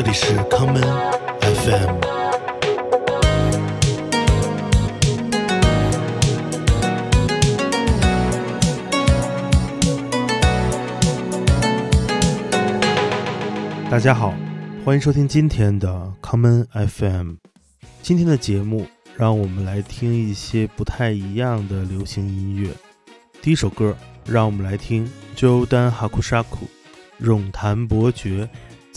这里是康门 FM。大家好，欢迎收听今天的康门 FM。今天的节目，让我们来听一些不太一样的流行音乐。第一首歌，让我们来听《Jou Dan Hakushaku》《咏坛伯爵》。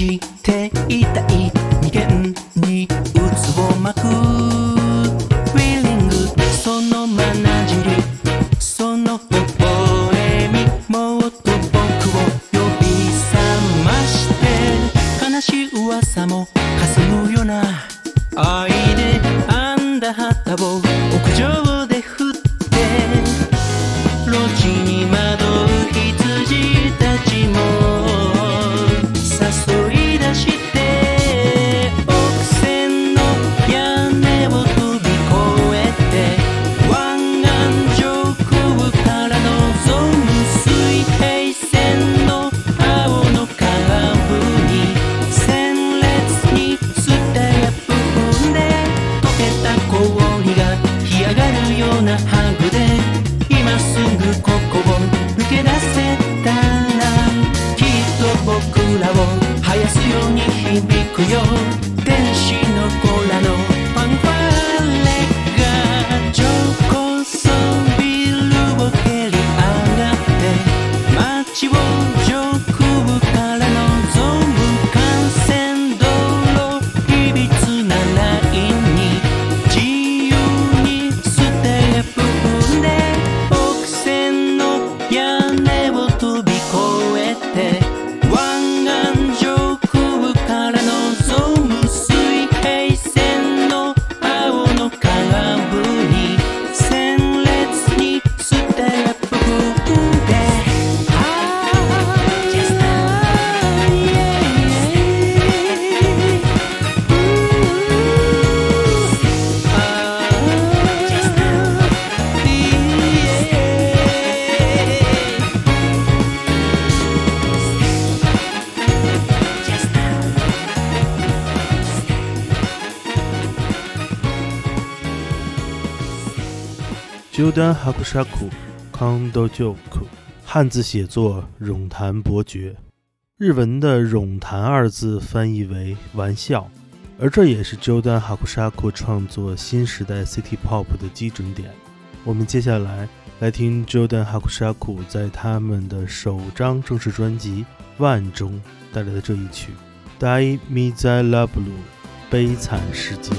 energy. j o d a n Haku Shaku，Kondo Joku，汉字写作冗谈伯爵。日文的冗谈二字翻译为玩笑，而这也是 j o d a n Haku Shaku 创作新时代 City Pop 的基准点。我们接下来来听 j o d a n Haku Shaku 在他们的首张正式专辑《万中》带来的这一曲《d i e Meza l a Blue》，悲惨世界。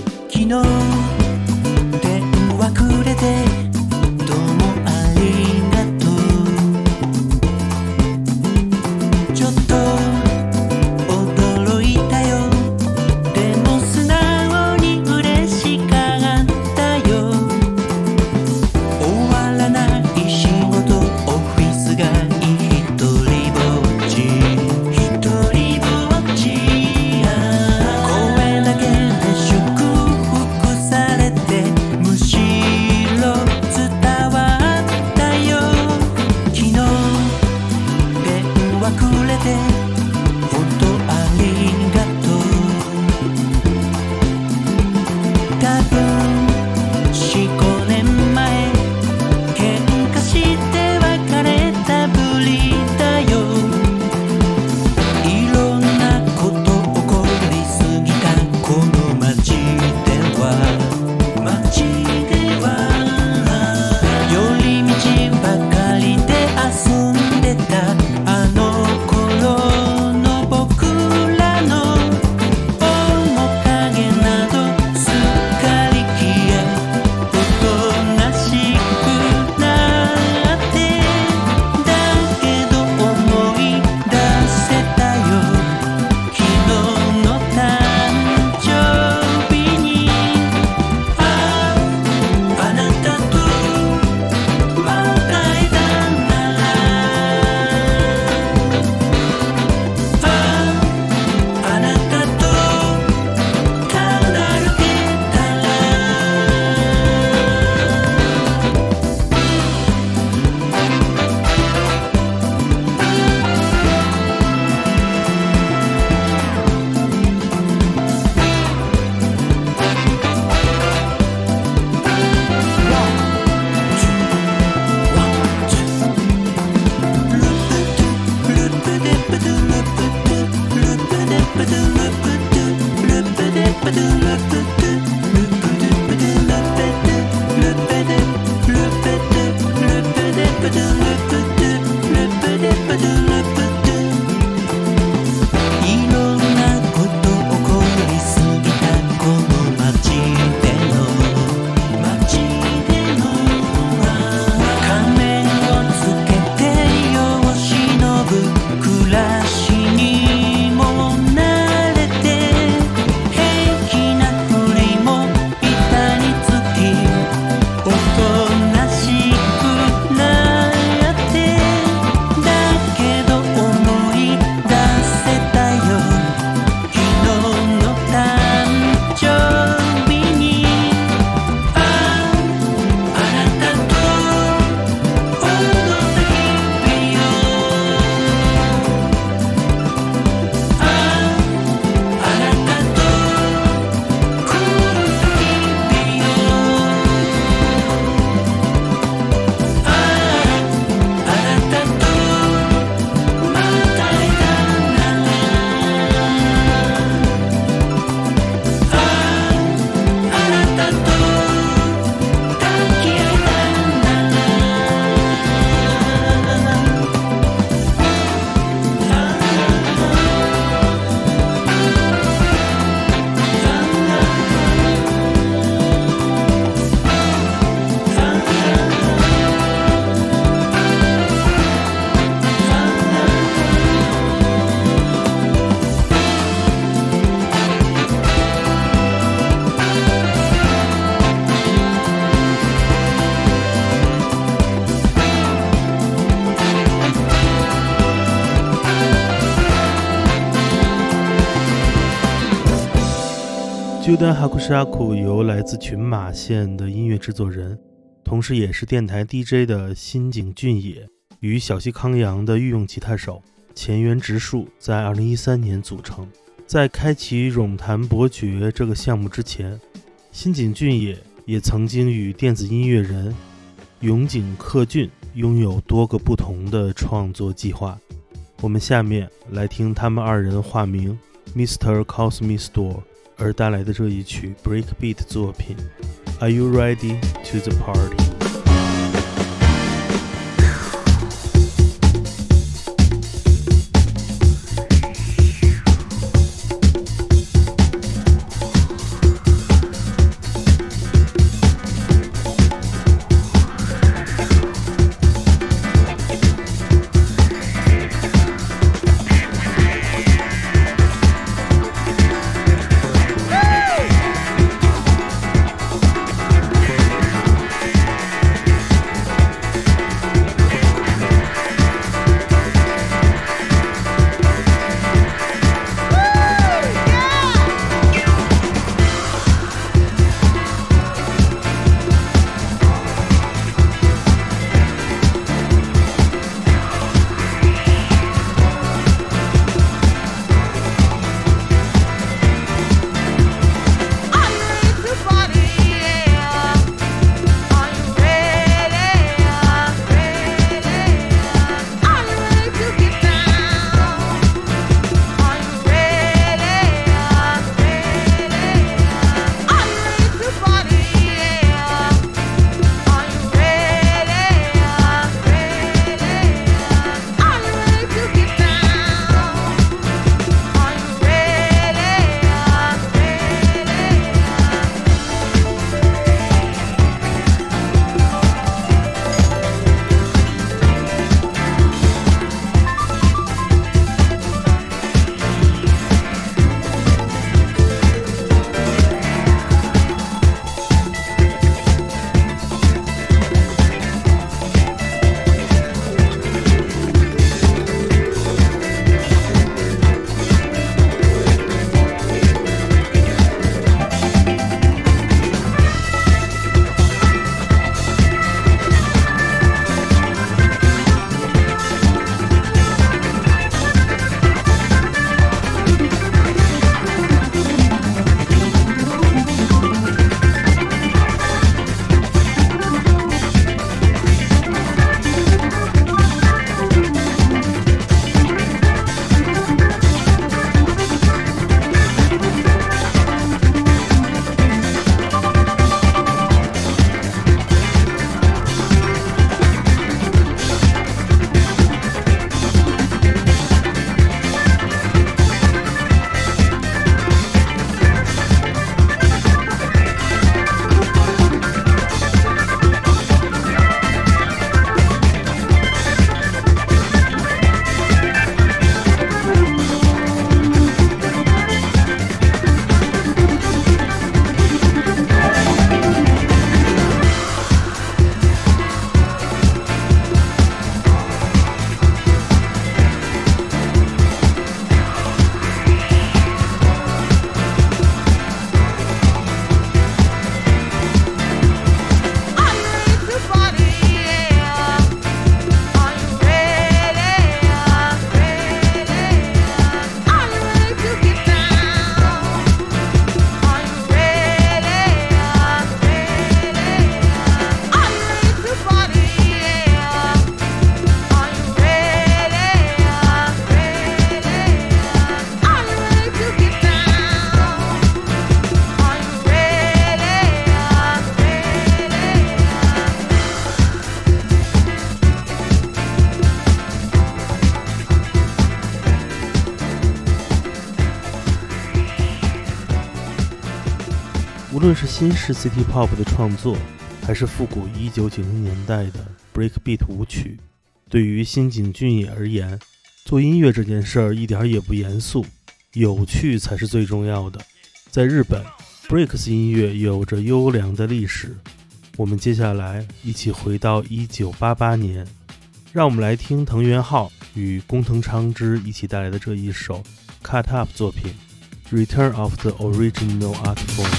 Juden Hakushaku 由来自群马县的音乐制作人，同时也是电台 DJ 的新井俊也与小西康阳的御用吉他手前原直树在2013年组成。在开启《咏坛伯爵》这个项目之前，新井俊也也曾经与电子音乐人永井克俊拥有多个不同的创作计划。我们下面来听他们二人化名 Mr. Cosmos Door。而带来的这一曲 breakbeat 作品，Are you ready to the party？新式 City Pop 的创作，还是复古1990年代的 Breakbeat 舞曲，对于新井俊也而言，做音乐这件事儿一点也不严肃，有趣才是最重要的。在日本，Breaks 音乐有着优良的历史。我们接下来一起回到1988年，让我们来听藤原浩与工藤昌之一起带来的这一首 Cut Up 作品《Return of the Original Art Form》。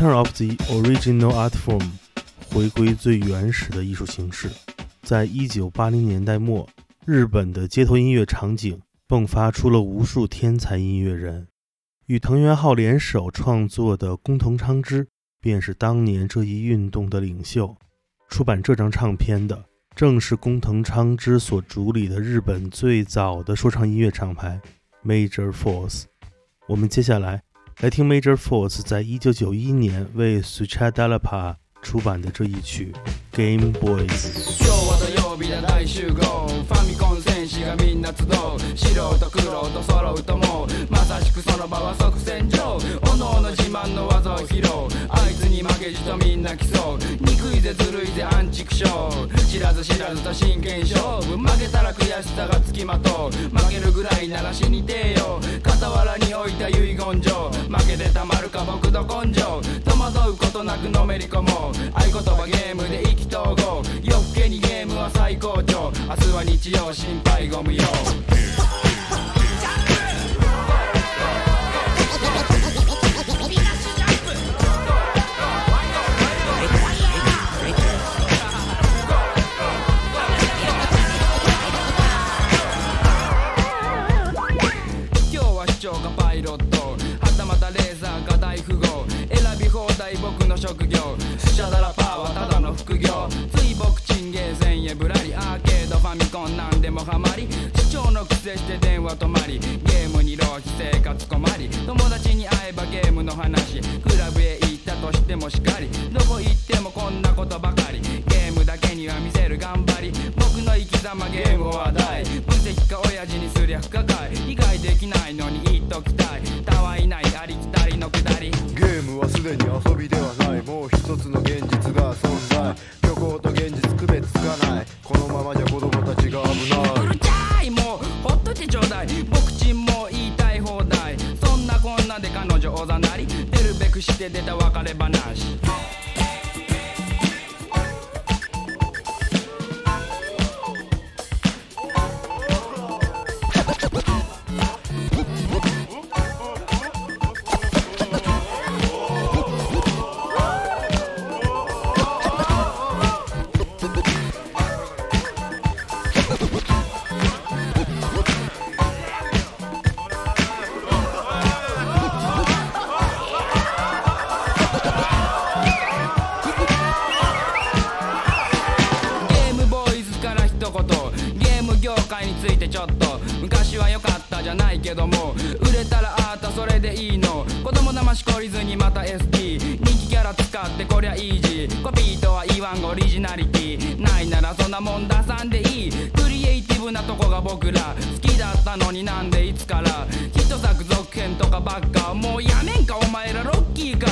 Turn of the original art form，回归最原始的艺术形式。在一九八零年代末，日本的街头音乐场景迸发出了无数天才音乐人。与藤原浩联手创作的工藤昌之便是当年这一运动的领袖。出版这张唱片的正是工藤昌之所主理的日本最早的说唱音乐厂牌 Major Force。我们接下来。来听 Major Force 在一九九一年为 s u c h a d a Lapa 出版的这一曲《Game Boys》。がみんな集う人と労と揃うともまさしくその場は即戦場おのおの自慢の技を披露あいつに負けじとみんな競う憎いぜずるいぜ安畜チ知らず知らずと真剣勝負負けたら悔しさがつきまとう負けるぐらいなら死にてえよ傍らに置いた遺言状負けてたまるか僕の根性戸惑うことなくのめり込もう合言葉ゲームで意気投合夜更けにゲームは最高潮明日は日曜心配後 call me on. と現実区別つかないこのままじゃ子供たちが危ないうるさいもうほっといてちょうだい僕ちんも言いたい放題そんなこんなで彼女おざなり出るべくして出た別れ話取りずにまた SP 人気キャラ使ってこりゃイージーコピーとは言わんオリジナリティないならそんなもん出さんでいいクリエイティブなとこが僕ら好きだったのになんでいつからヒット作続編とかばっかもうやめんかお前らロッキーか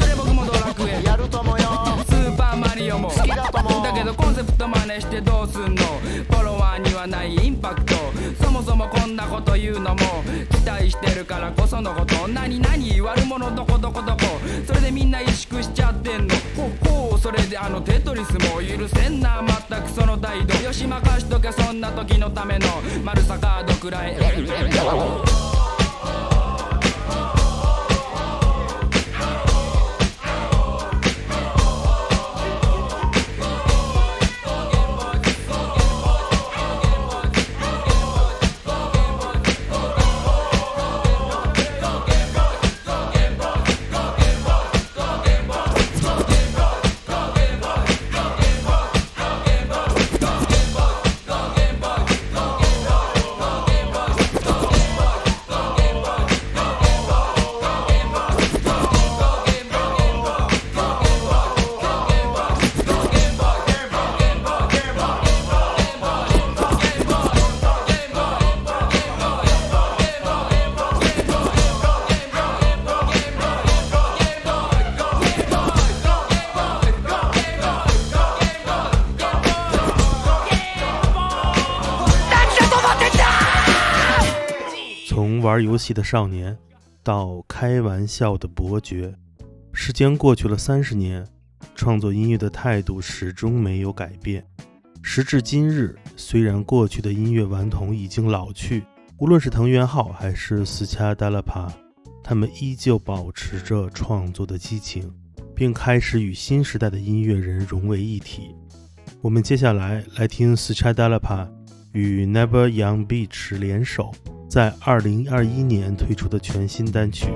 それ僕もドラクエやると思うよーパーマリオも好きだと思うだけどコンセプト真似してどうすんのフォロワーにはないインパクトそもそもこんなこと言うのも期待してるからこそのこと何何悪者どこどこどこそれでみんな萎縮しちゃってんのほほそれであのテトリスも許せんな全くその態度よし任しとけそんな時のための丸さカードくらい游戏的少年，到开玩笑的伯爵，时间过去了三十年，创作音乐的态度始终没有改变。时至今日，虽然过去的音乐顽童已经老去，无论是藤原浩还是斯恰达拉帕，他们依旧保持着创作的激情，并开始与新时代的音乐人融为一体。我们接下来来听斯恰达拉帕与 Never Young Beach 联手。在二零二一年推出的全新单曲。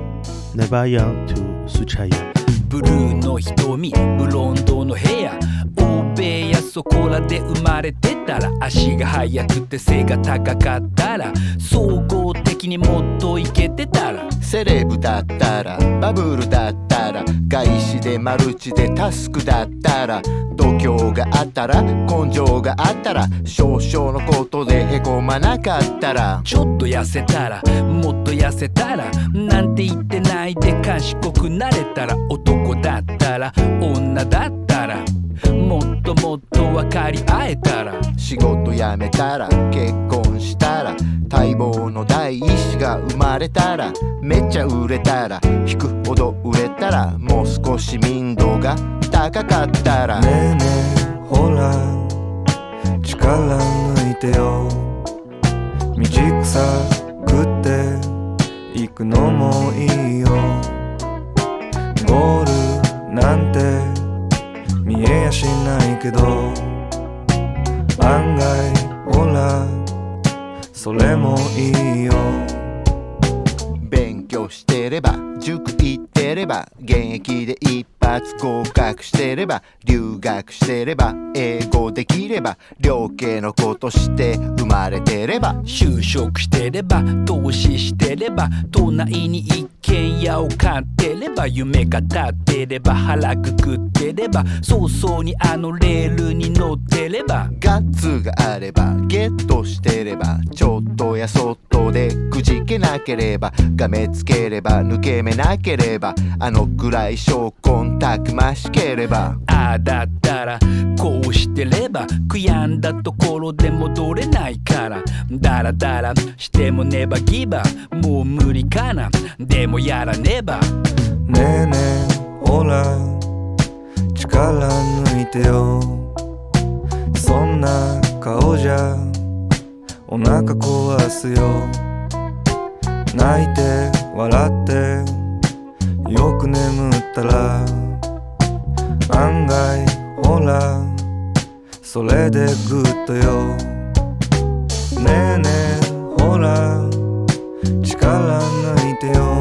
にもっといけてたらセレブだったらバブルだったら外資でマルチでタスクだったら度胸があったら根性があったら少々のことでへこまなかったらちょっと痩せたらもっと痩せたらなんて言ってないで賢くなれたら男だったら女だったらもっとともっと分かり合えたら仕事辞めたら結婚したら待望の第一子が生まれたらめっちゃ売れたら引くほど売れたらもう少し民度が高かったらねえねえほら力抜いてよ道草食って行くのもいいよゴールなんて見えやしないけど案外オらそれもいいよ勉強してれば塾行ってれば現役で一発合格してれば留学してれば英語できれば両家の子として生まれてれば就職してれば投資してれば都内に行って剣矢を買ってれば夢が立ってれば腹くくってれば早々にあのレールに乗ってればガッツがあればゲットしてればちょっとやそっとでくじけなければがめつければ抜け目なければあのくらい証拠たくましければああだったらこうしてれば悔やんだところで戻れないからダラダラしてもねばギバもう無理かなでももやらねばねえねえほら力抜いてよそんな顔じゃお腹壊すよ泣いて笑ってよく眠ったら案外ほらそれでグッとよねえねえほら力抜いてよ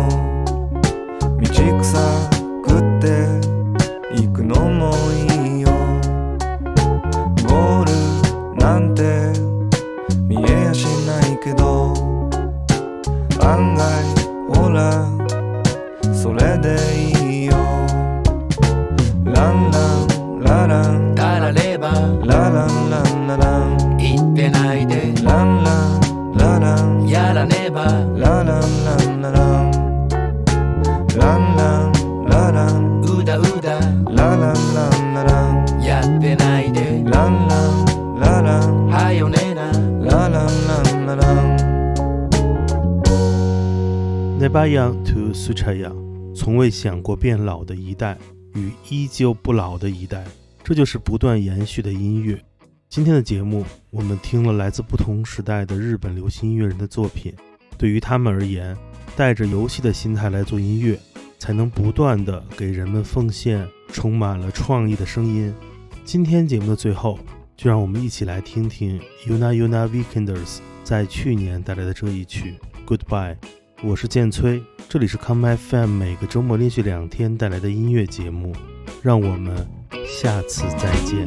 巴扬 to 古采扬，从未想过变老的一代与依旧不老的一代，这就是不断延续的音乐。今天的节目，我们听了来自不同时代的日本流行音乐人的作品。对于他们而言，带着游戏的心态来做音乐，才能不断的给人们奉献充满了创意的声音。今天节目的最后，就让我们一起来听听 Una Una Weekenders 在去年带来的这一曲 Goodbye。我是剑崔，这里是 Come FM，每个周末连续两天带来的音乐节目，让我们下次再见。